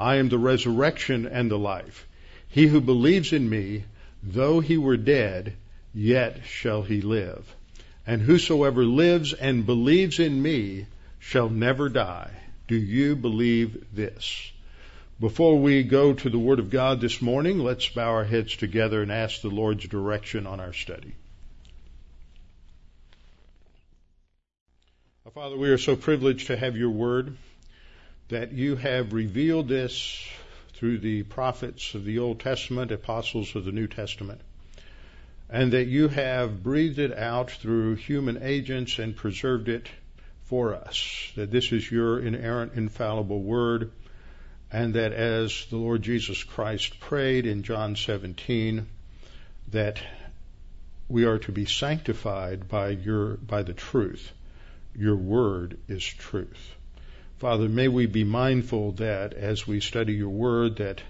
I am the resurrection and the life. He who believes in me, though he were dead, yet shall he live. And whosoever lives and believes in me shall never die. Do you believe this? Before we go to the Word of God this morning, let's bow our heads together and ask the Lord's direction on our study. Father, we are so privileged to have your Word that you have revealed this through the prophets of the Old Testament, apostles of the New Testament, and that you have breathed it out through human agents and preserved it for us, that this is your inerrant, infallible word, and that as the Lord Jesus Christ prayed in John 17, that we are to be sanctified by your, by the truth. Your word is truth. Father, may we be mindful that as we study your word, that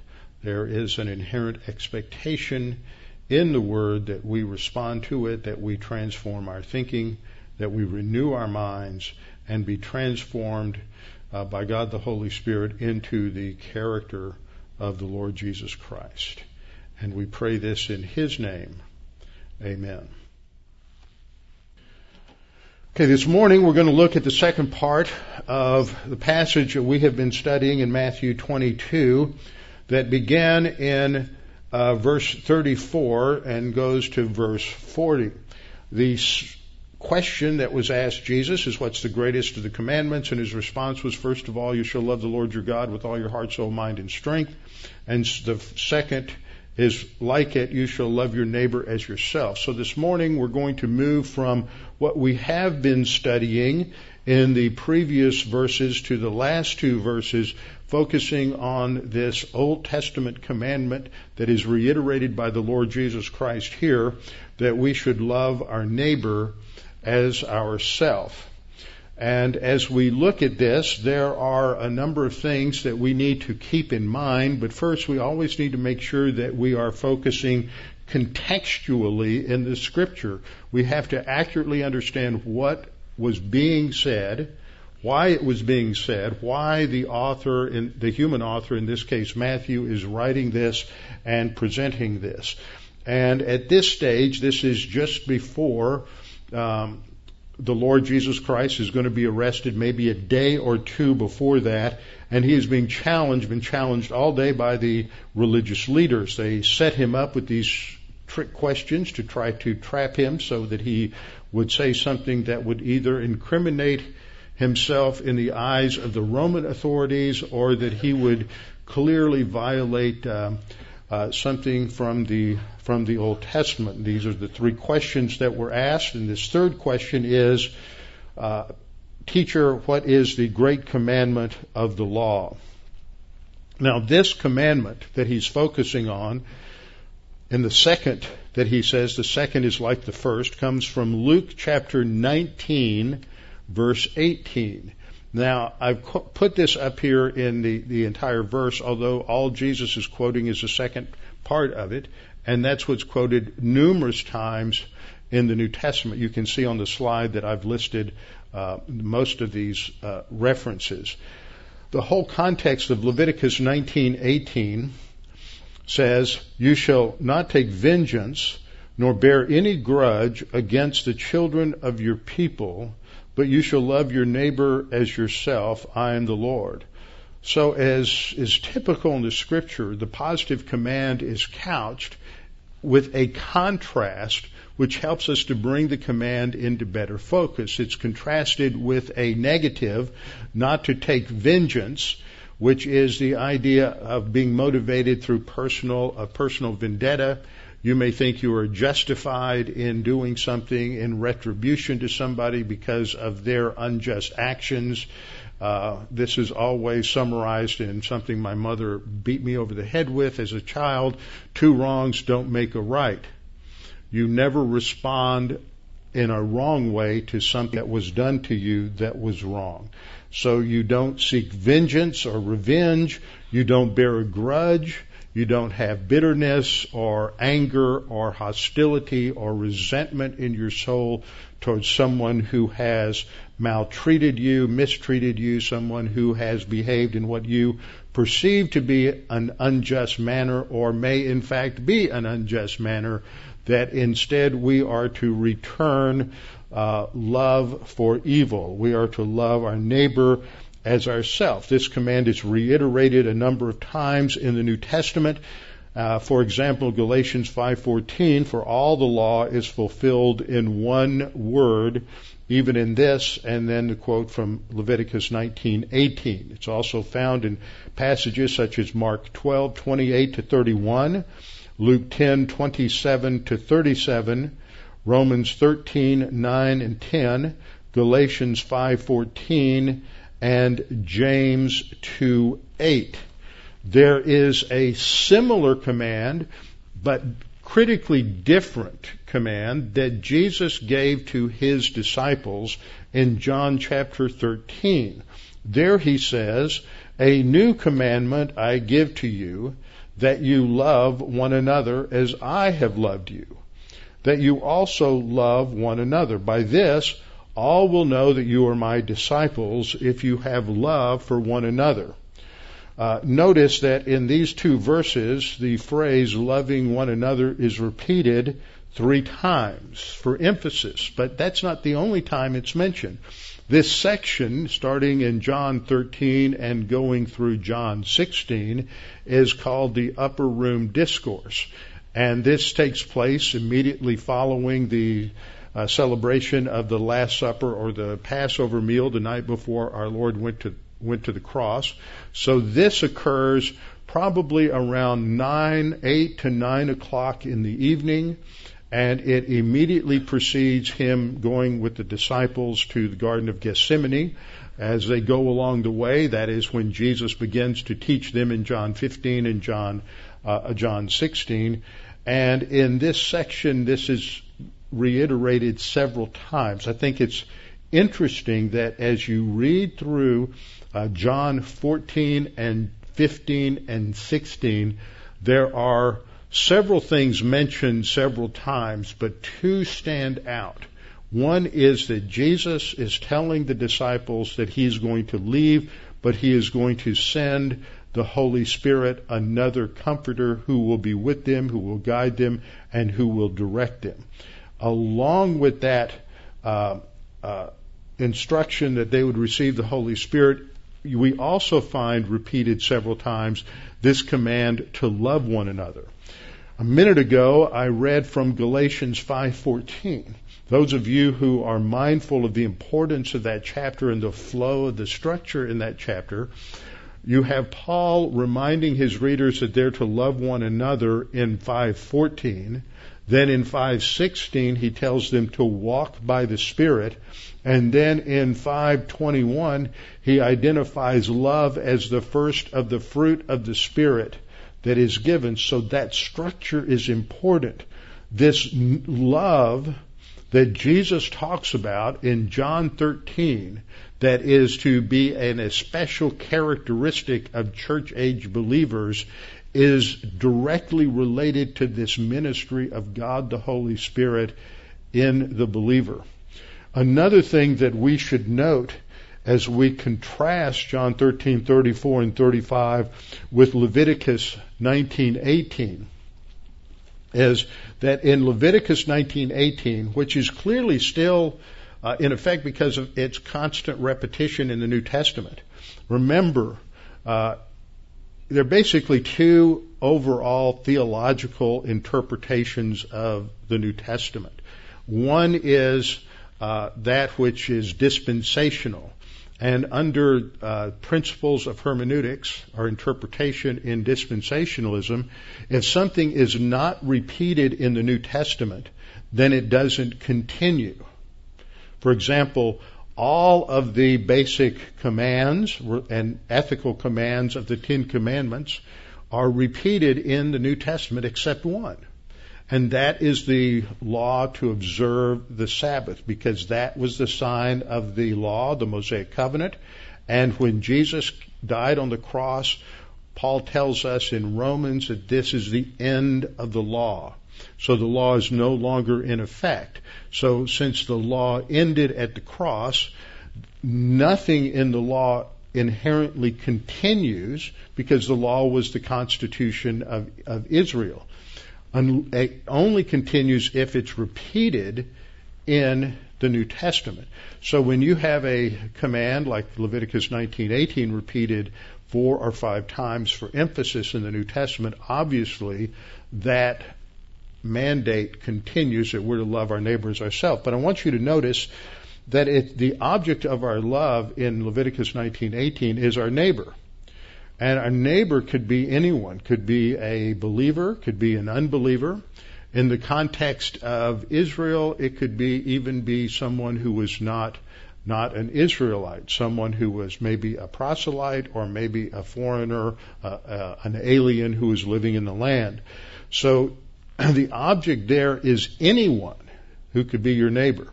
there is an inherent expectation in the word that we respond to it, that we transform our thinking, that we renew our minds, and be transformed uh, by God the Holy Spirit into the character of the Lord Jesus Christ. And we pray this in His name. Amen. Okay, this morning we're going to look at the second part of the passage that we have been studying in Matthew 22 that began in uh, verse 34 and goes to verse 40. The question that was asked Jesus is what's the greatest of the commandments? And his response was, first of all, you shall love the Lord your God with all your heart, soul, mind, and strength. And the second is like it, you shall love your neighbor as yourself. So this morning we're going to move from what we have been studying in the previous verses to the last two verses, focusing on this Old Testament commandment that is reiterated by the Lord Jesus Christ here, that we should love our neighbor as ourself. And as we look at this, there are a number of things that we need to keep in mind, but first we always need to make sure that we are focusing contextually in the scripture. We have to accurately understand what was being said, why it was being said, why the author, in, the human author in this case Matthew, is writing this and presenting this. And at this stage, this is just before um, the Lord Jesus Christ is going to be arrested maybe a day or two before that, and he is being challenged, been challenged all day by the religious leaders. They set him up with these trick questions to try to trap him so that he would say something that would either incriminate himself in the eyes of the Roman authorities or that he would clearly violate um, uh, something from the from the Old Testament. These are the three questions that were asked, and this third question is, uh, teacher, what is the great commandment of the law? Now, this commandment that he's focusing on, in the second that he says, the second is like the first, comes from Luke chapter 19, verse 18. Now, I've put this up here in the, the entire verse, although all Jesus is quoting is the second part of it, and that's what's quoted numerous times in the New Testament. You can see on the slide that I've listed uh, most of these uh, references. The whole context of Leviticus 19:18 says, "You shall not take vengeance, nor bear any grudge against the children of your people." but you shall love your neighbor as yourself. I am the Lord. So as is typical in the scripture, the positive command is couched with a contrast which helps us to bring the command into better focus. It's contrasted with a negative, not to take vengeance, which is the idea of being motivated through personal, a personal vendetta you may think you are justified in doing something in retribution to somebody because of their unjust actions. Uh, this is always summarized in something my mother beat me over the head with as a child. Two wrongs don't make a right. You never respond in a wrong way to something that was done to you that was wrong. So you don't seek vengeance or revenge. You don't bear a grudge. You don't have bitterness or anger or hostility or resentment in your soul towards someone who has maltreated you, mistreated you, someone who has behaved in what you perceive to be an unjust manner or may in fact be an unjust manner, that instead we are to return uh, love for evil. We are to love our neighbor as ourselves. This command is reiterated a number of times in the New Testament. Uh, for example, Galatians 5:14, for all the law is fulfilled in one word, even in this, and then the quote from Leviticus 19:18. It's also found in passages such as Mark 12:28 to 31, Luke 10:27 to 37, Romans 13:9 and 10, Galatians 5:14, and James 2:8. There is a similar command, but critically different command that Jesus gave to his disciples in John chapter 13. There he says, A new commandment I give to you, that you love one another as I have loved you, that you also love one another. By this, all will know that you are my disciples if you have love for one another. Uh, notice that in these two verses, the phrase loving one another is repeated three times for emphasis, but that's not the only time it's mentioned. This section, starting in John 13 and going through John 16, is called the Upper Room Discourse. And this takes place immediately following the uh, celebration of the Last Supper or the Passover meal the night before our Lord went to went to the cross. So this occurs probably around 9, 8 to 9 o'clock in the evening, and it immediately precedes him going with the disciples to the Garden of Gethsemane. As they go along the way, that is when Jesus begins to teach them in John 15 and John, uh, John 16. And in this section, this is reiterated several times. I think it's interesting that as you read through uh, John 14 and 15 and 16, there are several things mentioned several times, but two stand out. One is that Jesus is telling the disciples that he is going to leave, but he is going to send the Holy Spirit, another comforter who will be with them, who will guide them, and who will direct them. Along with that uh, uh, instruction that they would receive the Holy Spirit, we also find repeated several times this command to love one another. A minute ago, I read from Galatians 5:14. Those of you who are mindful of the importance of that chapter and the flow of the structure in that chapter, you have Paul reminding his readers that they're to love one another in 5:14. Then in 5:16 he tells them to walk by the Spirit, and then in 521 he identifies love as the first of the fruit of the Spirit that is given. So that structure is important. This love that Jesus talks about in John 13 that is to be an especial characteristic of church age believers is directly related to this ministry of God the Holy Spirit in the believer. Another thing that we should note as we contrast John 13, 34 and 35 with Leviticus 19:18 is that in Leviticus 19:18, which is clearly still uh, in effect because of its constant repetition in the New Testament. Remember, uh, there are basically two overall theological interpretations of the New Testament. One is uh, that which is dispensational. And under uh, principles of hermeneutics or interpretation in dispensationalism, if something is not repeated in the New Testament, then it doesn't continue. For example, all of the basic commands and ethical commands of the Ten Commandments are repeated in the New Testament except one. And that is the law to observe the Sabbath because that was the sign of the law, the Mosaic covenant. And when Jesus died on the cross, Paul tells us in Romans that this is the end of the law. So the law is no longer in effect. So since the law ended at the cross, nothing in the law inherently continues because the law was the constitution of, of Israel. Only continues if it's repeated in the New Testament. So when you have a command like Leviticus 19:18 repeated four or five times for emphasis in the New Testament, obviously that mandate continues that we're to love our neighbors ourselves. But I want you to notice that it, the object of our love in Leviticus 19:18 is our neighbor. And our neighbor could be anyone, could be a believer, could be an unbeliever. In the context of Israel, it could be even be someone who was not not an Israelite, someone who was maybe a proselyte or maybe a foreigner, uh, uh, an alien who was living in the land. So the object there is anyone who could be your neighbor.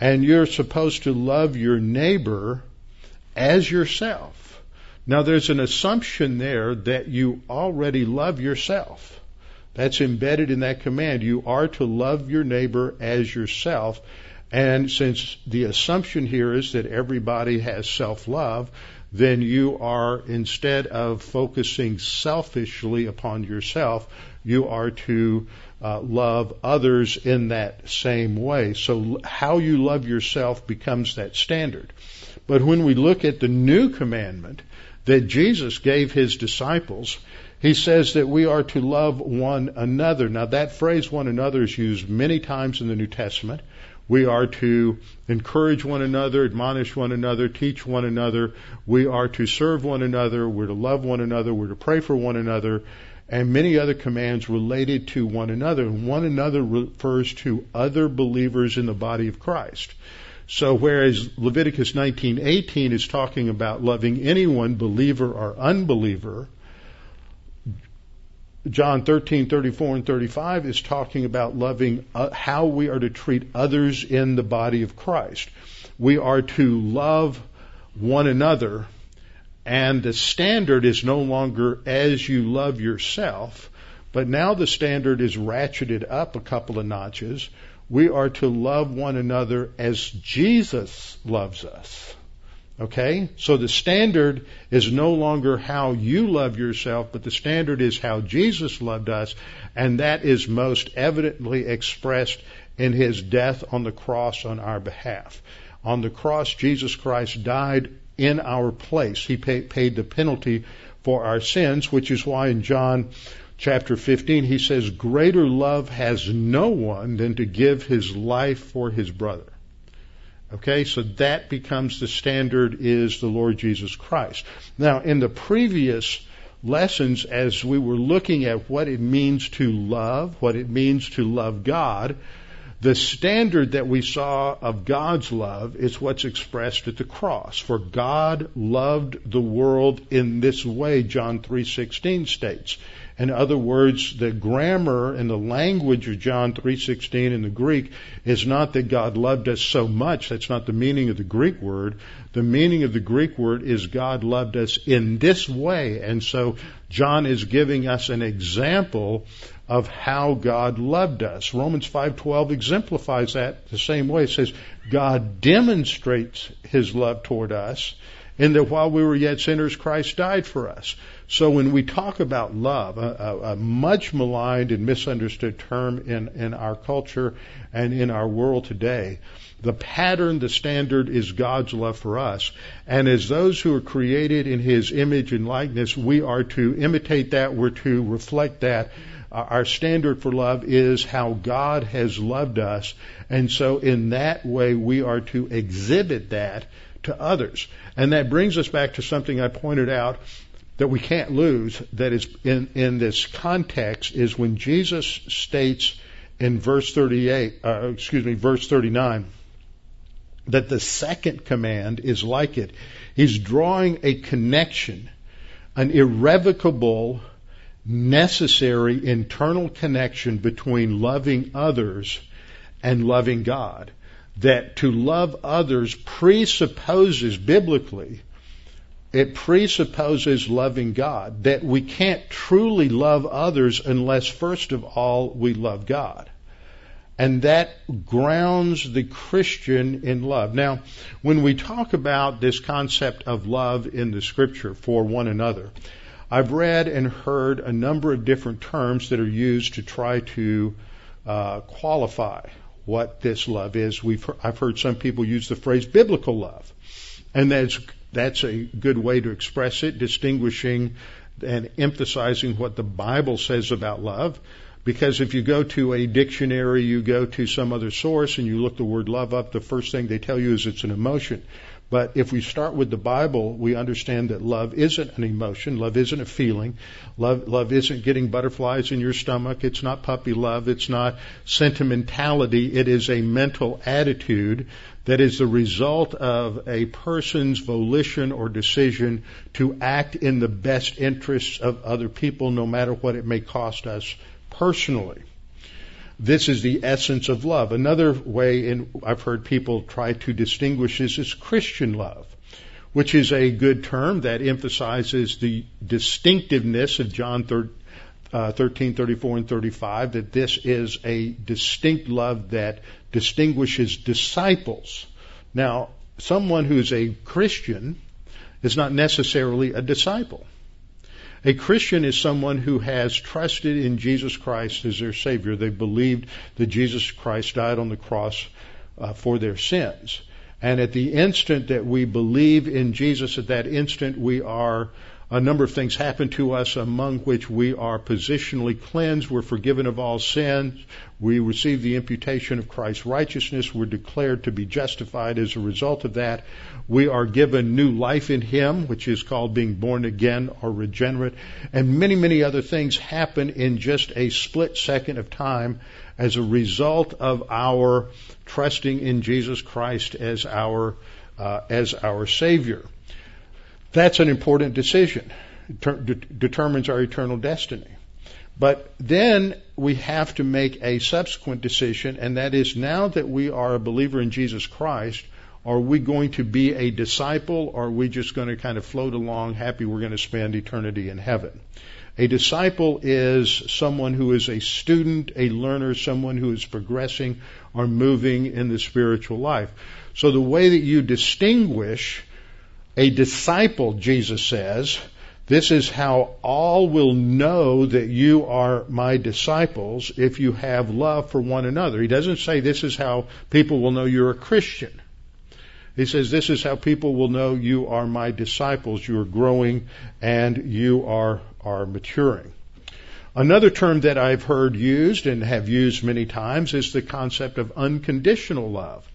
And you're supposed to love your neighbor as yourself. Now there's an assumption there that you already love yourself. That's embedded in that command. You are to love your neighbor as yourself. And since the assumption here is that everybody has self-love, then you are, instead of focusing selfishly upon yourself, you are to uh, love others in that same way. So how you love yourself becomes that standard. But when we look at the new commandment that Jesus gave his disciples, he says that we are to love one another. Now that phrase one another is used many times in the New Testament. We are to encourage one another, admonish one another, teach one another. We are to serve one another. We're to love one another. We're to pray for one another and many other commands related to one another. And one another refers to other believers in the body of Christ. So whereas Leviticus 19:18 is talking about loving anyone, believer or unbeliever, John 13, 34, and 35 is talking about loving uh, how we are to treat others in the body of Christ. We are to love one another and the standard is no longer as you love yourself, but now the standard is ratcheted up a couple of notches. We are to love one another as Jesus loves us. Okay? So the standard is no longer how you love yourself, but the standard is how Jesus loved us, and that is most evidently expressed in his death on the cross on our behalf. On the cross, Jesus Christ died in our place. He paid the penalty for our sins, which is why in John chapter 15 he says, Greater love has no one than to give his life for his brother. Okay, so that becomes the standard is the Lord Jesus Christ. Now, in the previous lessons, as we were looking at what it means to love, what it means to love God, the standard that we saw of God's love is what's expressed at the cross. For God loved the world in this way, John 3:16 states. In other words, the grammar and the language of John 3:16 in the Greek is not that God loved us so much. That's not the meaning of the Greek word. The meaning of the Greek word is God loved us in this way. And so John is giving us an example of how God loved us. Romans 5:12 exemplifies that the same way. It says God demonstrates his love toward us in that while we were yet sinners Christ died for us. So when we talk about love, a, a, a much maligned and misunderstood term in, in our culture and in our world today, the pattern, the standard is God's love for us. And as those who are created in His image and likeness, we are to imitate that, we're to reflect that, our standard for love is how God has loved us. And so in that way, we are to exhibit that to others. And that brings us back to something I pointed out that we can't lose that is in, in this context is when Jesus states in verse 38, uh, excuse me, verse 39, that the second command is like it. He's drawing a connection, an irrevocable, necessary internal connection between loving others and loving God. That to love others presupposes biblically, it presupposes loving God. That we can't truly love others unless first of all we love God. And that grounds the Christian in love. Now, when we talk about this concept of love in the scripture for one another, I've read and heard a number of different terms that are used to try to uh, qualify what this love is. We've I've heard some people use the phrase biblical love, and that's that's a good way to express it, distinguishing and emphasizing what the Bible says about love. Because if you go to a dictionary, you go to some other source and you look the word love up, the first thing they tell you is it's an emotion. But if we start with the Bible, we understand that love isn't an emotion. Love isn't a feeling. Love, love isn't getting butterflies in your stomach. It's not puppy love. It's not sentimentality. It is a mental attitude that is the result of a person's volition or decision to act in the best interests of other people, no matter what it may cost us personally. This is the essence of love. Another way in, I've heard people try to distinguish this is Christian love, which is a good term that emphasizes the distinctiveness of John 13, uh, 13, 34, and 35, that this is a distinct love that distinguishes disciples. Now, someone who's a Christian is not necessarily a disciple. A Christian is someone who has trusted in Jesus Christ as their Savior. They believed that Jesus Christ died on the cross uh, for their sins. And at the instant that we believe in Jesus, at that instant we are a number of things happen to us, among which we are positionally cleansed. We're forgiven of all sins. We receive the imputation of Christ's righteousness. We're declared to be justified as a result of that. We are given new life in Him, which is called being born again or regenerate. And many, many other things happen in just a split second of time as a result of our trusting in Jesus Christ as our, uh, as our Savior. That's an important decision. It determines our eternal destiny. But then we have to make a subsequent decision, and that is now that we are a believer in Jesus Christ, are we going to be a disciple, or are we just going to kind of float along happy we're going to spend eternity in heaven? A disciple is someone who is a student, a learner, someone who is progressing or moving in the spiritual life. So the way that you distinguish a disciple, Jesus says, this is how all will know that you are my disciples if you have love for one another. He doesn't say this is how people will know you're a Christian. He says this is how people will know you are my disciples. You are growing and you are, are maturing. Another term that I've heard used and have used many times is the concept of unconditional love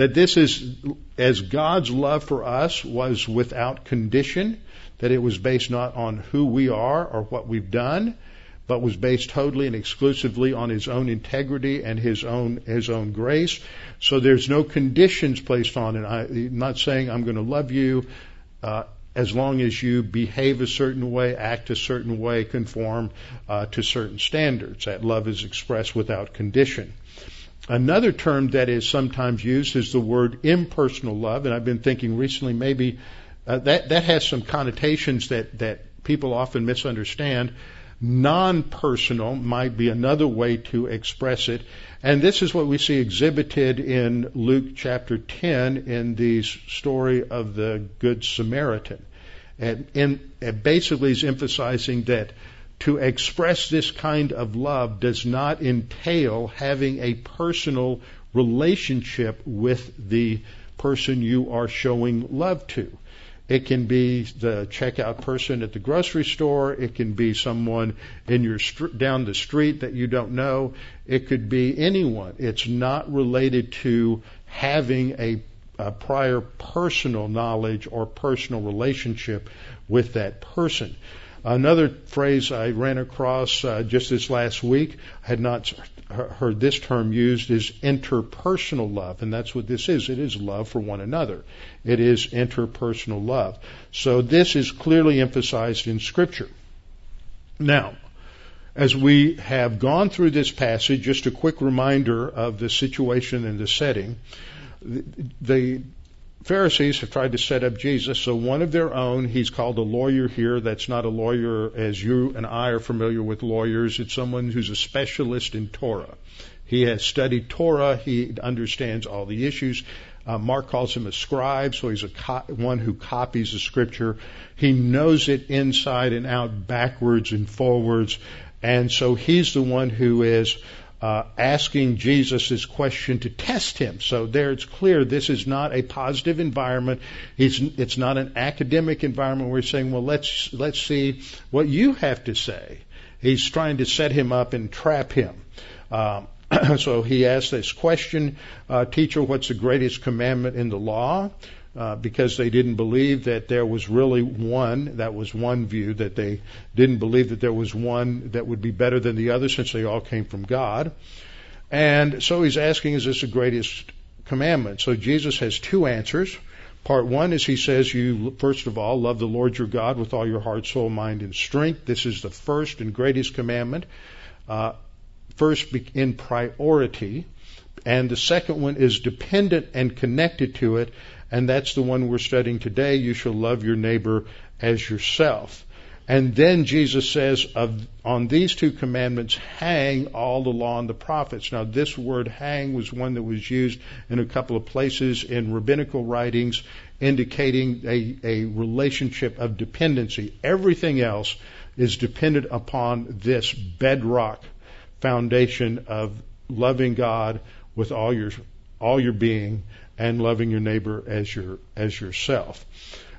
that this is as God's love for us was without condition, that it was based not on who we are or what we've done, but was based totally and exclusively on his own integrity and his own his own grace. So there's no conditions placed on it. I'm not saying I'm going to love you uh, as long as you behave a certain way, act a certain way, conform uh, to certain standards. That love is expressed without condition. Another term that is sometimes used is the word impersonal love, and I've been thinking recently maybe uh, that that has some connotations that that people often misunderstand. Non-personal might be another way to express it, and this is what we see exhibited in Luke chapter 10 in the story of the Good Samaritan, and, and it basically is emphasizing that to express this kind of love does not entail having a personal relationship with the person you are showing love to. It can be the checkout person at the grocery store. It can be someone in your down the street that you don't know. It could be anyone. It's not related to having a, a prior personal knowledge or personal relationship with that person. Another phrase I ran across uh, just this last week, I had not heard this term used, is interpersonal love. And that's what this is. It is love for one another. It is interpersonal love. So this is clearly emphasized in Scripture. Now, as we have gone through this passage, just a quick reminder of the situation and the setting. The Pharisees have tried to set up Jesus, so one of their own, he's called a lawyer here. That's not a lawyer as you and I are familiar with lawyers. It's someone who's a specialist in Torah. He has studied Torah. He understands all the issues. Uh, Mark calls him a scribe, so he's a co- one who copies the scripture. He knows it inside and out, backwards and forwards. And so he's the one who is uh, asking Jesus this question to test him. So there it's clear this is not a positive environment. It's, it's not an academic environment where he's saying, well, let's, let's see what you have to say. He's trying to set him up and trap him. Um, so he asks this question, uh, teacher, what's the greatest commandment in the law? Uh, because they didn't believe that there was really one. That was one view that they didn't believe that there was one that would be better than the other since they all came from God. And so he's asking, is this the greatest commandment? So Jesus has two answers. Part one is he says, you first of all love the Lord your God with all your heart, soul, mind, and strength. This is the first and greatest commandment. Uh, first in priority. And the second one is dependent and connected to it, and that's the one we're studying today. You shall love your neighbor as yourself. And then Jesus says, of, on these two commandments hang all the law and the prophets. Now, this word hang was one that was used in a couple of places in rabbinical writings, indicating a, a relationship of dependency. Everything else is dependent upon this bedrock foundation of loving God with all your all your being and loving your neighbor as your as yourself.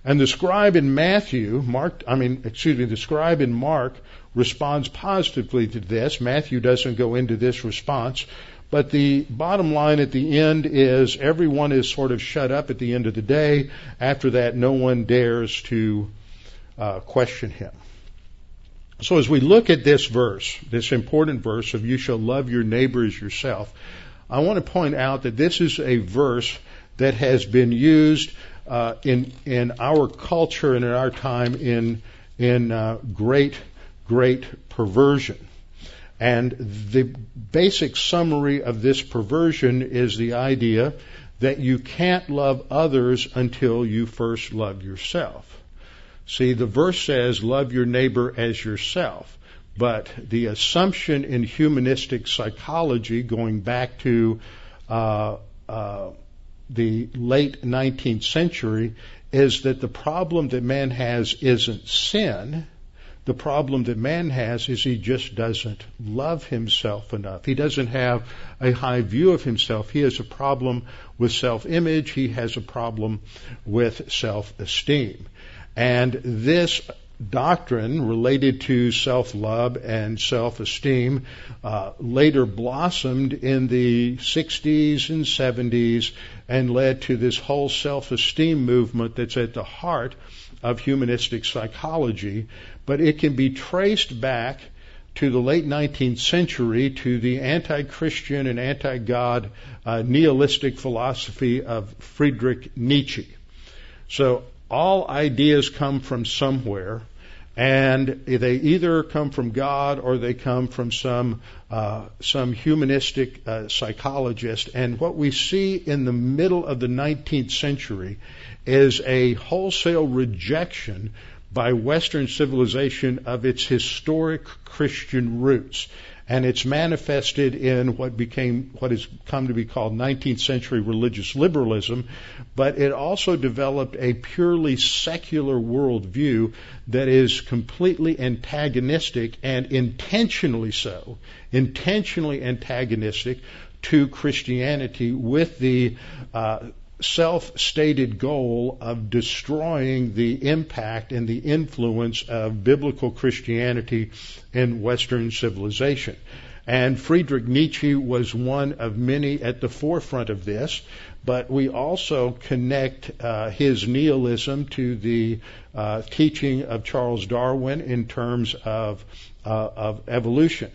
And the scribe in Matthew, Mark, I mean, excuse me, the scribe in Mark responds positively to this. Matthew doesn't go into this response, but the bottom line at the end is everyone is sort of shut up at the end of the day. After that, no one dares to uh, question him. So as we look at this verse, this important verse of you shall love your neighbor as yourself, I want to point out that this is a verse that has been used uh, in in our culture and in our time in in uh, great great perversion. And the basic summary of this perversion is the idea that you can't love others until you first love yourself. See, the verse says, love your neighbor as yourself. But the assumption in humanistic psychology, going back to uh, uh, the late 19th century is that the problem that man has isn't sin. The problem that man has is he just doesn't love himself enough. He doesn't have a high view of himself. He has a problem with self-image. He has a problem with self-esteem. And this doctrine related to self-love and self-esteem uh, later blossomed in the 60s and 70s and led to this whole self-esteem movement that's at the heart of humanistic psychology. But it can be traced back to the late 19th century to the anti-Christian and anti-God uh, nihilistic philosophy of Friedrich Nietzsche. So all ideas come from somewhere, and they either come from God or they come from some uh, some humanistic uh, psychologist. And what we see in the middle of the 19th century is a wholesale rejection by Western civilization of its historic Christian roots and it's manifested in what became what has come to be called 19th century religious liberalism, but it also developed a purely secular worldview that is completely antagonistic and intentionally so, intentionally antagonistic to Christianity with the uh, self stated goal of destroying the impact and the influence of biblical Christianity in Western civilization. And Friedrich Nietzsche was one of many at the forefront of this, but we also connect uh, his nihilism to the uh, teaching of Charles Darwin in terms of, uh, of evolution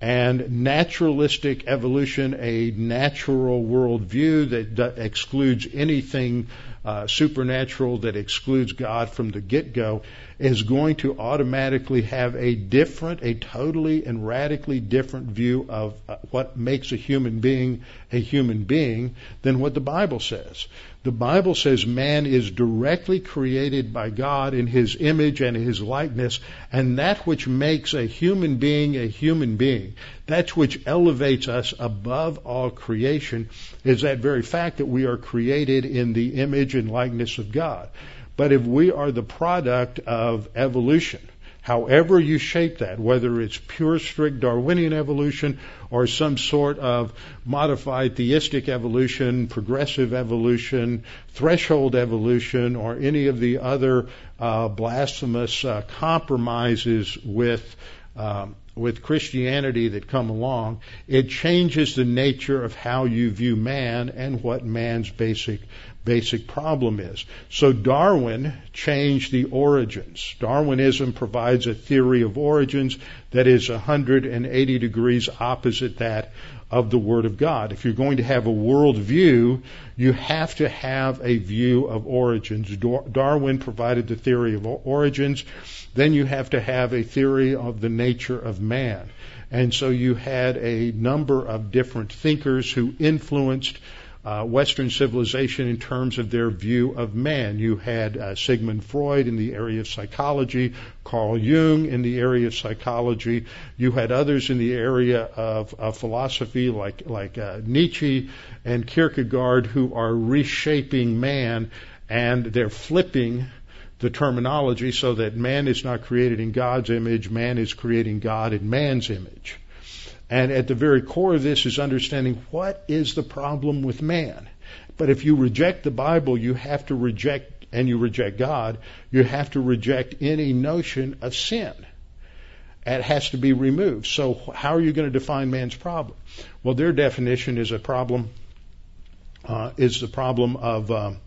and naturalistic evolution, a natural worldview that d- excludes anything uh, supernatural, that excludes God from the get-go, is going to automatically have a different, a totally and radically different view of uh, what makes a human being a human being than what the Bible says. The Bible says man is directly created by God in his image and his likeness, and that which makes a human being a human being, that which elevates us above all creation, is that very fact that we are created in the image and likeness of God. But if we are the product of evolution, however you shape that, whether it's pure, strict Darwinian evolution or some sort of modified theistic evolution, progressive evolution, threshold evolution, or any of the other uh, blasphemous uh, compromises with um, with Christianity that come along, it changes the nature of how you view man and what man's basic basic problem is. So Darwin changed the origins. Darwinism provides a theory of origins that is 180 degrees opposite that of the Word of God. If you're going to have a world view, you have to have a view of origins. Darwin provided the theory of origins. Then you have to have a theory of the nature of man. And so you had a number of different thinkers who influenced uh, Western civilization in terms of their view of man. You had uh, Sigmund Freud in the area of psychology, Carl Jung in the area of psychology. You had others in the area of, of philosophy like like uh, Nietzsche and Kierkegaard who are reshaping man and they're flipping the terminology so that man is not created in God's image, man is creating God in man's image. And at the very core of this is understanding what is the problem with man. But if you reject the Bible, you have to reject, and you reject God, you have to reject any notion of sin. It has to be removed. So how are you going to define man's problem? Well, their definition is a problem, uh, is the problem of, um,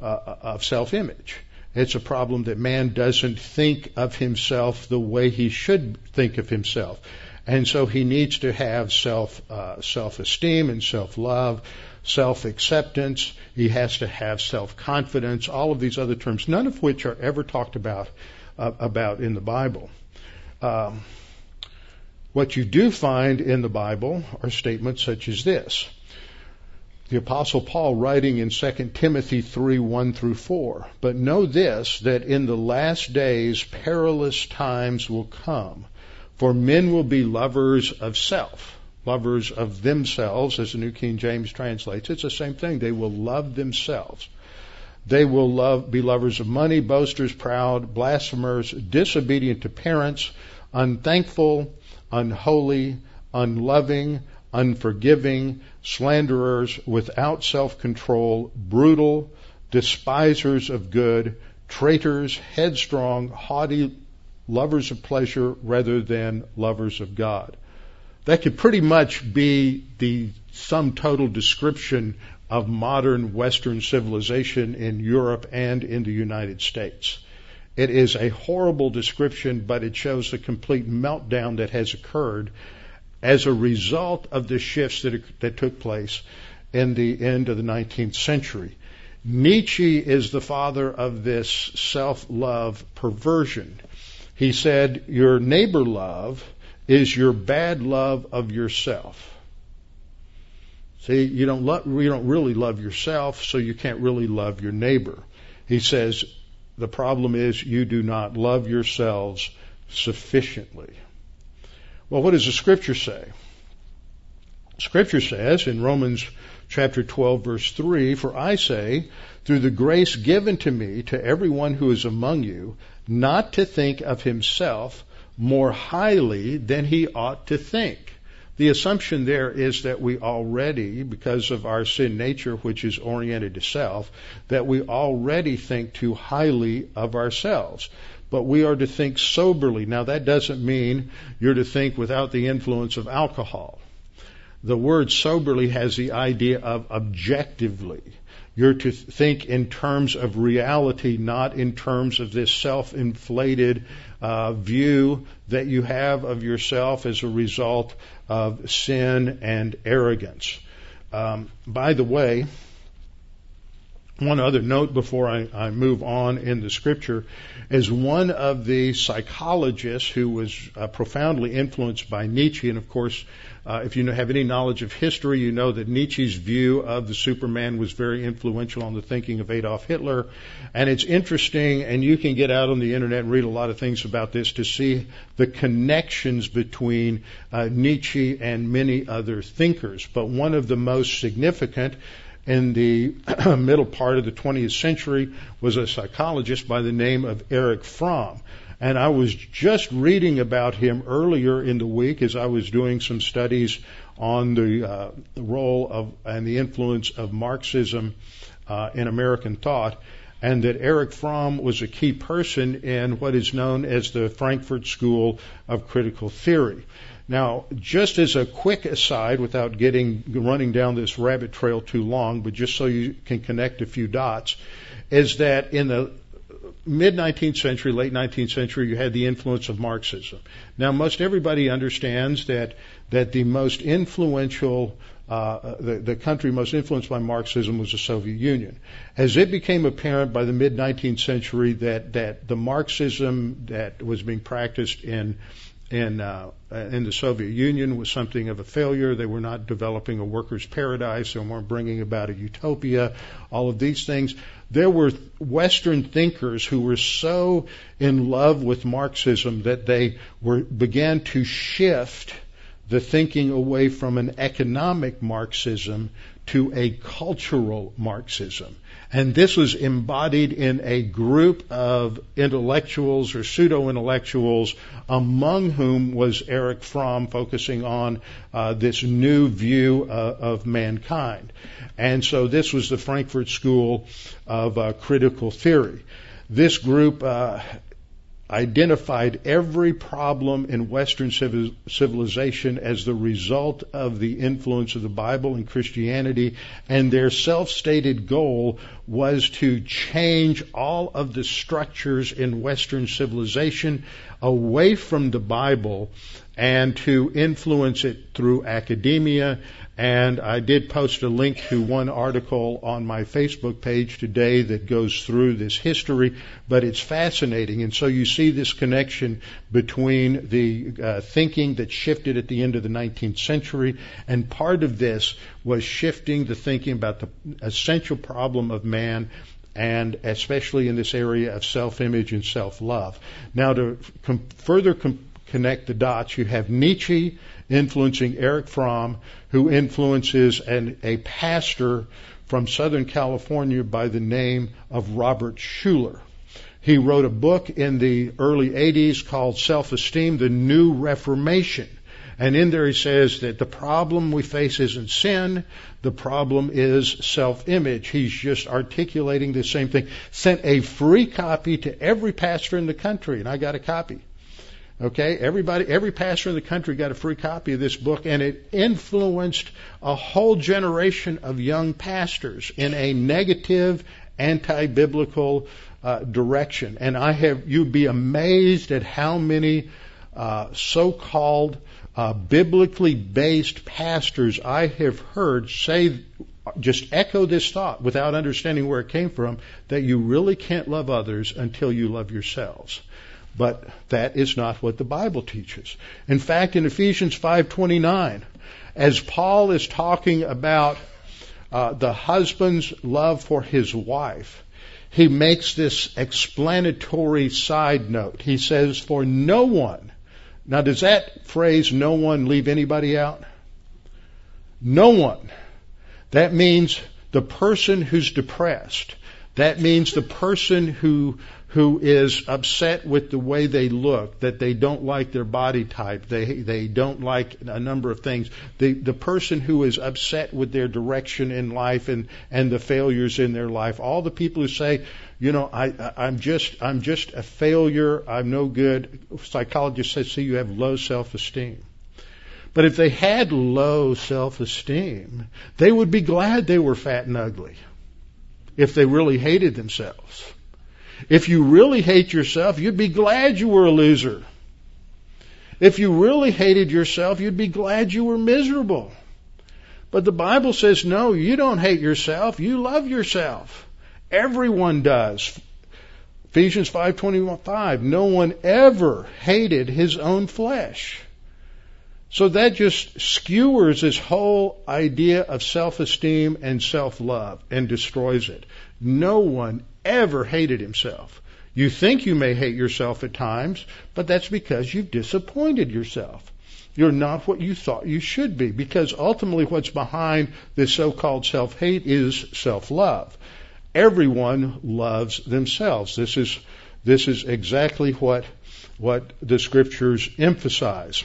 uh, of self-image. It's a problem that man doesn't think of himself the way he should think of himself. And so he needs to have self uh, self esteem and self love, self acceptance. He has to have self confidence. All of these other terms, none of which are ever talked about uh, about in the Bible. Um, what you do find in the Bible are statements such as this. The apostle Paul writing in 2 Timothy 3, 1 through 4. But know this, that in the last days perilous times will come for men will be lovers of self, lovers of themselves, as the New King James translates. It's the same thing. They will love themselves. They will love, be lovers of money, boasters, proud, blasphemers, disobedient to parents, unthankful, unholy, unloving, unforgiving, slanderers, without self-control, brutal, despisers of good, traitors, headstrong, haughty, lovers of pleasure rather than lovers of God. That could pretty much be the sum total description of modern Western civilization in Europe and in the United States. It is a horrible description, but it shows the complete meltdown that has occurred as a result of the shifts that, that took place in the end of the 19th century. Nietzsche is the father of this self-love perversion. He said, Your neighbor love is your bad love of yourself. See, you don't, love, you don't really love yourself, so you can't really love your neighbor. He says, the problem is you do not love yourselves sufficiently. Well, what does the scripture say? Scripture says in Romans chapter 12 verse 3, For I say, through the grace given to me to everyone who is among you, not to think of himself more highly than he ought to think, the assumption there is that we already, because of our sin nature, which is oriented to self, that we already think too highly of ourselves. But we are to think soberly. Now that doesn't mean you're to think without the influence of alcohol. The word soberly has the idea of objectively. You're to think in terms of reality, not in terms of this self-inflated uh, view that you have of yourself as a result of sin and arrogance. Um, by the way, one other note before I, I, move on in the scripture is one of the psychologists who was uh, profoundly influenced by Nietzsche, and of course, uh, if you have any knowledge of history, you know that Nietzsche's view of the Superman was very influential on the thinking of Adolf Hitler. And it's interesting, and you can get out on the internet and read a lot of things about this to see the connections between uh, Nietzsche and many other thinkers. But one of the most significant in the middle part of the 20th century was a psychologist by the name of Erich Fromm. And I was just reading about him earlier in the week as I was doing some studies on the, uh, the role of and the influence of Marxism uh, in American thought, and that Erich Fromm was a key person in what is known as the Frankfurt School of Critical Theory. Now, just as a quick aside, without getting running down this rabbit trail too long, but just so you can connect a few dots, is that in the mid 19th century, late 19th century, you had the influence of Marxism. Now, most everybody understands that that the most influential uh, the, the country most influenced by Marxism was the Soviet Union. As it became apparent by the mid 19th century that that the Marxism that was being practiced in in uh, in the Soviet Union was something of a failure. They were not developing a workers' paradise. They weren't bringing about a utopia. All of these things. There were Western thinkers who were so in love with Marxism that they were began to shift the thinking away from an economic Marxism to a cultural Marxism. And this was embodied in a group of intellectuals or pseudo intellectuals, among whom was Erich Fromm, focusing on uh, this new view uh, of mankind. And so this was the Frankfurt School of uh, Critical Theory. This group uh, identified every problem in Western civilization as the result of the influence of the Bible and Christianity, and their self-stated goal was to change all of the structures in Western civilization away from the Bible and to influence it through academia and I did post a link to one article on my Facebook page today that goes through this history, but it's fascinating. And so you see this connection between the uh, thinking that shifted at the end of the 19th century, and part of this was shifting the thinking about the essential problem of man and especially in this area of self-image and self-love. Now, to com- further com- connect the dots, you have Nietzsche influencing Erich Fromm, who influences an, a pastor from Southern California by the name of Robert Schuller. He wrote a book in the early 80s called Self Esteem, the New Reformation. And in there he says that the problem we face isn't sin, the problem is self-image. He's just articulating the same thing. Sent a free copy to every pastor in the country, and I got a copy. Okay, everybody, every pastor in the country got a free copy of this book, and it influenced a whole generation of young pastors in a negative, anti-biblical uh, direction. And I have, you'd be amazed at how many uh, so-called uh, biblically based pastors I have heard say just echo this thought without understanding where it came from that you really can't love others until you love yourselves. But that is not what the Bible teaches. In fact, in Ephesians 5:29, as Paul is talking about uh, the husband's love for his wife, he makes this explanatory side note. He says, "For no one." Now, does that phrase "no one" leave anybody out? No one. That means the person who's depressed. That means the person who who is upset with the way they look, that they don't like their body type, they they don't like a number of things. The the person who is upset with their direction in life and and the failures in their life, all the people who say, you know, I I'm just I'm just a failure, I'm no good. Psychologists say, see, you have low self-esteem. But if they had low self-esteem, they would be glad they were fat and ugly. If they really hated themselves. If you really hate yourself, you'd be glad you were a loser. If you really hated yourself, you'd be glad you were miserable. But the Bible says, no, you don't hate yourself. You love yourself. Everyone does. Ephesians 5:25 no one ever hated his own flesh. So that just skewers this whole idea of self-esteem and self-love and destroys it. No one ever hated himself. You think you may hate yourself at times, but that's because you've disappointed yourself. You're not what you thought you should be because ultimately what's behind this so-called self-hate is self-love. Everyone loves themselves. This is, this is exactly what, what the scriptures emphasize.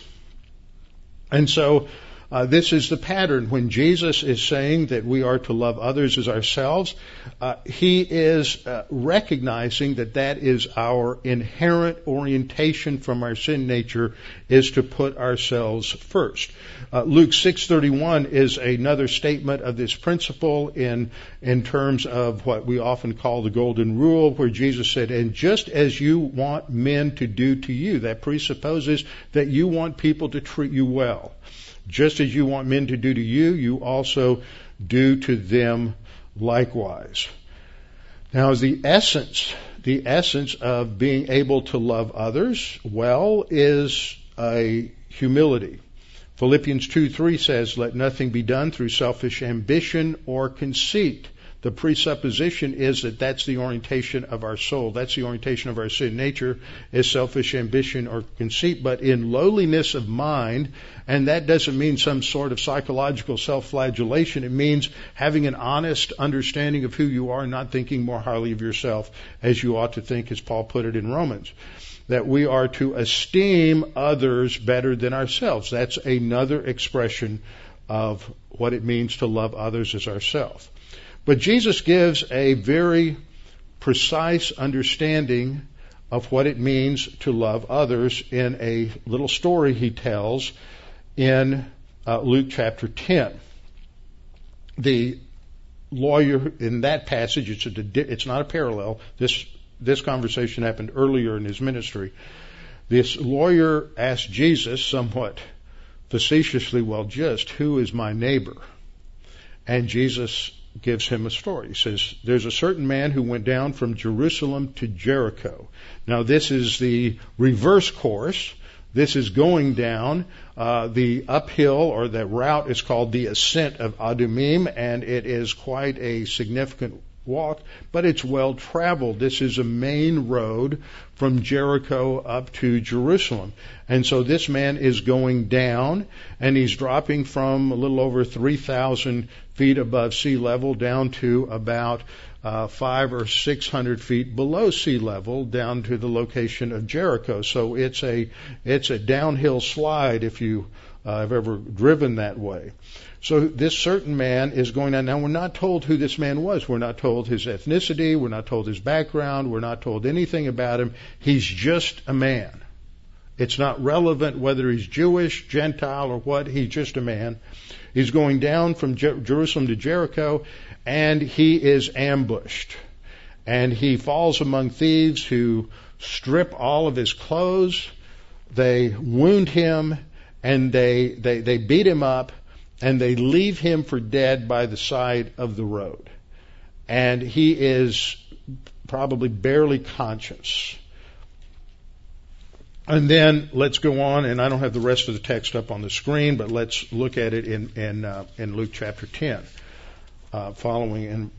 And so uh, this is the pattern. When Jesus is saying that we are to love others as ourselves, uh, he is uh, recognizing that that is our inherent orientation from our sin nature is to put ourselves first. Uh, Luke 6:31 is another statement of this principle in in terms of what we often call the golden rule, where Jesus said, "And just as you want men to do to you, that presupposes that you want people to treat you well." Just as you want men to do to you, you also do to them likewise. Now, the essence, the essence of being able to love others well is a humility. Philippians 2 3 says, Let nothing be done through selfish ambition or conceit the presupposition is that that's the orientation of our soul. That's the orientation of our sin nature is selfish ambition or conceit, but in lowliness of mind, and that doesn't mean some sort of psychological self-flagellation. It means having an honest understanding of who you are, and not thinking more highly of yourself as you ought to think, as Paul put it in Romans that we are to esteem others better than ourselves. That's another expression of what it means to love others as ourselves. But Jesus gives a very precise understanding of what it means to love others in a little story he tells in uh, Luke chapter 10. The lawyer in that passage, it's, a, it's not a parallel. This, this conversation happened earlier in his ministry. This lawyer asked Jesus somewhat facetiously, well, just who is my neighbor? And Jesus gives him a story. He says, There's a certain man who went down from Jerusalem to Jericho. Now, this is the reverse course. This is going down. Uh, the uphill or the route is called the ascent of Adumim, and it is quite a significant walk, but it's well traveled. This is a main road from Jericho up to Jerusalem. And so this man is going down and he's dropping from a little over 3,000 feet above sea level down to about uh, five or six hundred feet below sea level down to the location of Jericho. So it's a it's a downhill slide if you uh, have ever driven that way. So this certain man is going on. Now we're not told who this man was. We're not told his ethnicity. We're not told his background. We're not told anything about him. He's just a man. It's not relevant whether he's Jewish, Gentile, or what. He's just a man. He's going down from Jer- Jerusalem to Jericho, and he is ambushed. And he falls among thieves who strip all of his clothes. They wound him, and they, they, they beat him up and they leave him for dead by the side of the road. And he is probably barely conscious. And then let's go on, and I don't have the rest of the text up on the screen, but let's look at it in in, uh, in Luke chapter 10, uh, following in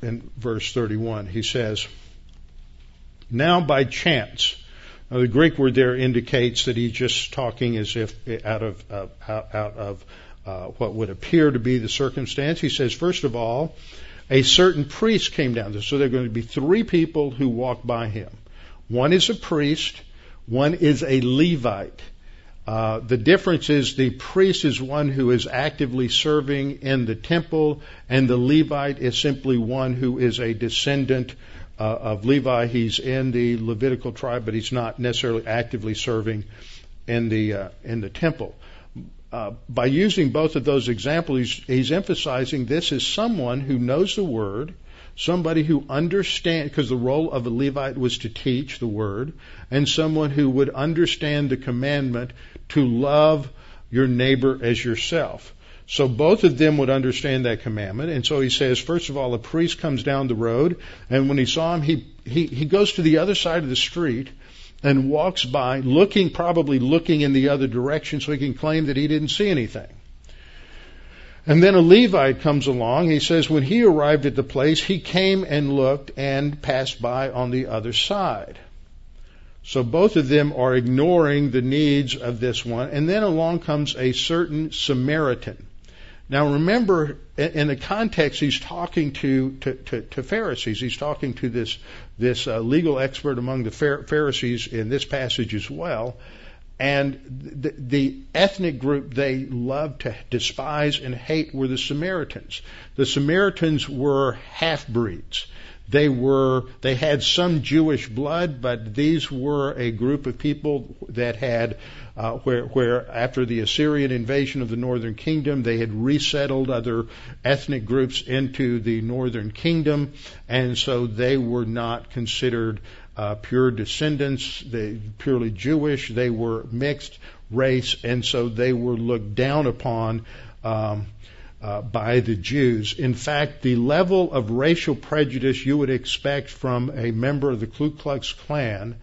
in verse 31. He says, "Now by chance." Now the Greek word there indicates that he's just talking as if out of uh, out, out of uh, what would appear to be the circumstance. He says, first of all, a certain priest came down. So there are going to be three people who walk by him. One is a priest, one is a Levite. Uh, the difference is the priest is one who is actively serving in the temple, and the Levite is simply one who is a descendant uh, of Levi. He's in the Levitical tribe, but he's not necessarily actively serving in the uh, in the temple. Uh, by using both of those examples, he's, he's emphasizing this is someone who knows the word, somebody who understands, because the role of a Levite was to teach the word, and someone who would understand the commandment to love your neighbor as yourself. So both of them would understand that commandment. And so he says, first of all, a priest comes down the road, and when he saw him, he, he, he goes to the other side of the street and walks by, looking, probably looking in the other direction so he can claim that he didn't see anything. And then a Levite comes along. He says when he arrived at the place, he came and looked and passed by on the other side. So both of them are ignoring the needs of this one. And then along comes a certain Samaritan. Now remember, in the context, he's talking to, to, to, to Pharisees. He's talking to this, this uh, legal expert among the Pharisees in this passage as well. And the, the, ethnic group they loved to despise and hate were the Samaritans. The Samaritans were half breeds. They were, they had some Jewish blood, but these were a group of people that had, uh, where, where after the Assyrian invasion of the northern kingdom, they had resettled other ethnic groups into the northern kingdom, and so they were not considered uh, pure descendants, they purely Jewish. They were mixed race, and so they were looked down upon um, uh, by the Jews. In fact, the level of racial prejudice you would expect from a member of the Ku Klux Klan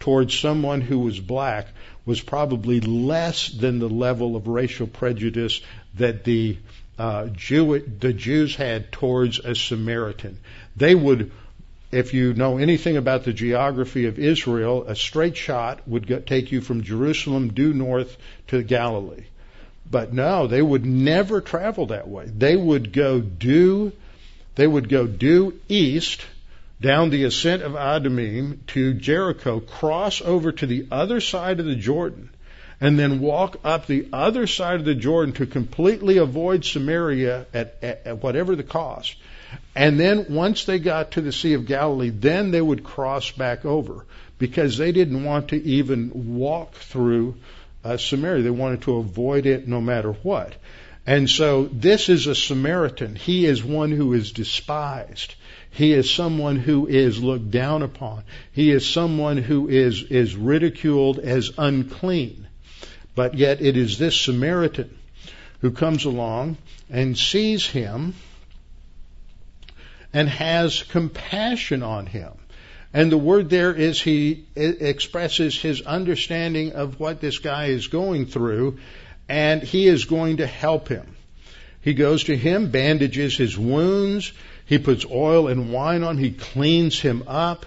towards someone who was black was probably less than the level of racial prejudice that the uh, Jew, the Jews had towards a Samaritan. They would if you know anything about the geography of Israel, a straight shot would take you from Jerusalem due north to Galilee. But no, they would never travel that way. They would go due, they would go due east down the ascent of Adumim to Jericho, cross over to the other side of the Jordan, and then walk up the other side of the Jordan to completely avoid Samaria at, at, at whatever the cost. And then once they got to the Sea of Galilee, then they would cross back over because they didn't want to even walk through uh, Samaria. They wanted to avoid it no matter what. And so this is a Samaritan. He is one who is despised. He is someone who is looked down upon. He is someone who is, is ridiculed as unclean. But yet it is this Samaritan who comes along and sees him and has compassion on him. And the word there is he expresses his understanding of what this guy is going through, and he is going to help him. He goes to him, bandages his wounds, he puts oil and wine on, he cleans him up,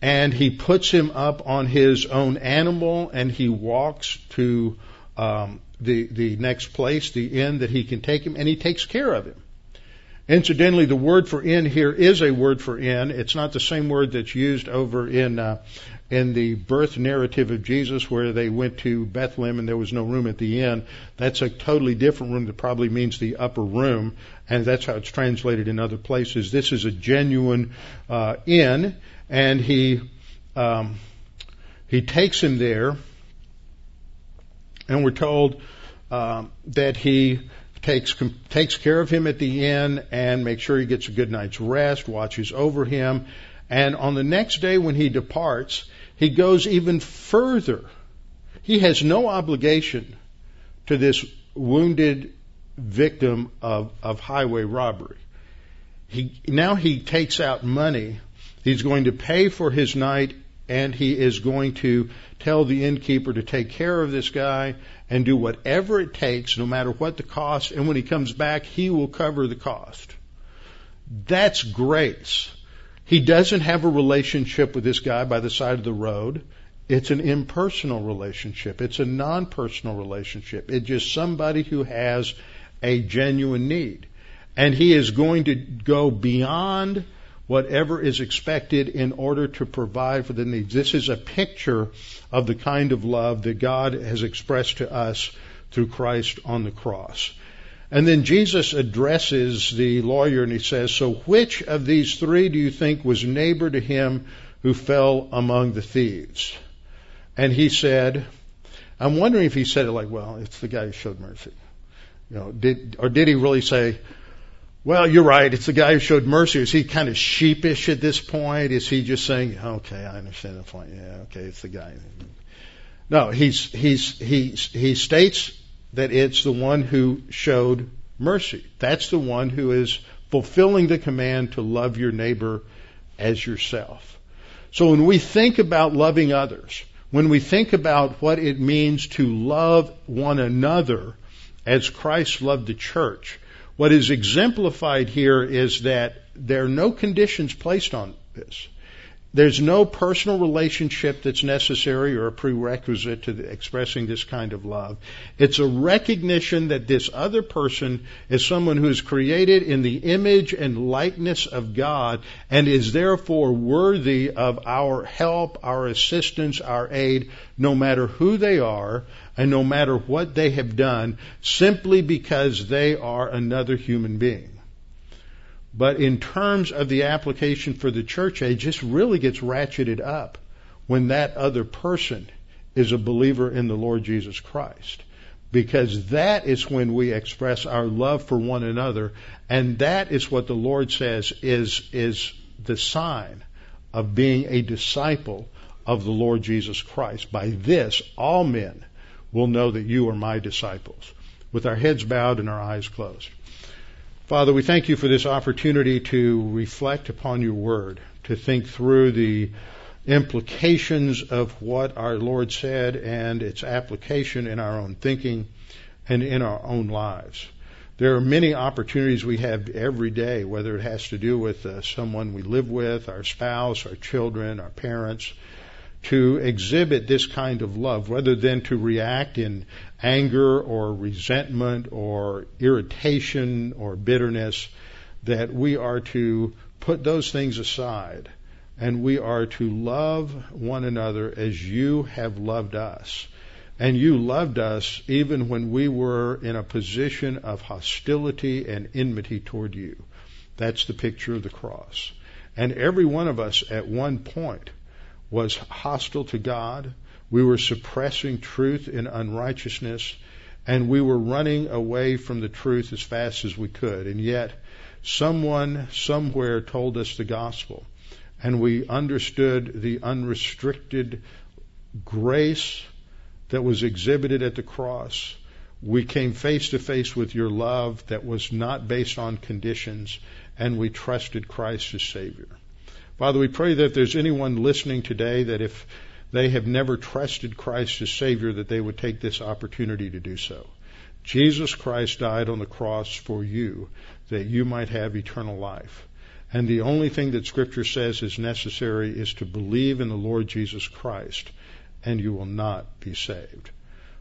and he puts him up on his own animal, and he walks to um, the the next place, the inn that he can take him, and he takes care of him. Incidentally, the word for inn here is a word for inn. It's not the same word that's used over in uh, in the birth narrative of Jesus, where they went to Bethlehem and there was no room at the inn. That's a totally different room that probably means the upper room, and that's how it's translated in other places. This is a genuine uh, inn, and he um, he takes him there, and we're told um, that he takes takes care of him at the inn and makes sure he gets a good night's rest, watches over him, and on the next day when he departs, he goes even further. He has no obligation to this wounded victim of, of highway robbery. He now he takes out money. He's going to pay for his night and he is going to tell the innkeeper to take care of this guy and do whatever it takes, no matter what the cost. And when he comes back, he will cover the cost. That's grace. He doesn't have a relationship with this guy by the side of the road. It's an impersonal relationship. It's a non-personal relationship. It's just somebody who has a genuine need. And he is going to go beyond whatever is expected in order to provide for the needs. This is a picture of the kind of love that God has expressed to us through Christ on the cross. And then Jesus addresses the lawyer and he says, So which of these three do you think was neighbor to him who fell among the thieves? And he said, I'm wondering if he said it like, well, it's the guy who showed mercy. You know, did, or did he really say, well, you're right, it's the guy who showed mercy. Is he kind of sheepish at this point? Is he just saying, okay, I understand the point. Yeah, okay, it's the guy. No, he's, he's, he's, he states that it's the one who showed mercy. That's the one who is fulfilling the command to love your neighbor as yourself. So when we think about loving others, when we think about what it means to love one another as Christ loved the church, what is exemplified here is that there are no conditions placed on this. There's no personal relationship that's necessary or a prerequisite to expressing this kind of love. It's a recognition that this other person is someone who is created in the image and likeness of God and is therefore worthy of our help, our assistance, our aid, no matter who they are and no matter what they have done, simply because they are another human being. But in terms of the application for the church age, this really gets ratcheted up when that other person is a believer in the Lord Jesus Christ. Because that is when we express our love for one another, and that is what the Lord says is, is the sign of being a disciple of the Lord Jesus Christ. By this, all men will know that you are my disciples. With our heads bowed and our eyes closed. Father, we thank you for this opportunity to reflect upon your word, to think through the implications of what our Lord said and its application in our own thinking and in our own lives. There are many opportunities we have every day, whether it has to do with uh, someone we live with, our spouse, our children, our parents, to exhibit this kind of love rather than to react in anger or resentment or irritation or bitterness, that we are to put those things aside and we are to love one another as you have loved us. And you loved us even when we were in a position of hostility and enmity toward you. That's the picture of the cross. And every one of us at one point was hostile to God. We were suppressing truth in unrighteousness, and we were running away from the truth as fast as we could. And yet, someone somewhere told us the gospel, and we understood the unrestricted grace that was exhibited at the cross. We came face to face with your love that was not based on conditions, and we trusted Christ as Savior. Father, we pray that if there's anyone listening today that if they have never trusted Christ as Savior, that they would take this opportunity to do so. Jesus Christ died on the cross for you that you might have eternal life. And the only thing that Scripture says is necessary is to believe in the Lord Jesus Christ, and you will not be saved.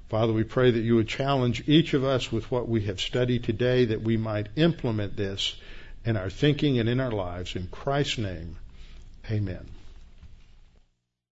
Father, we pray that you would challenge each of us with what we have studied today, that we might implement this in our thinking and in our lives. In Christ's name, Amen.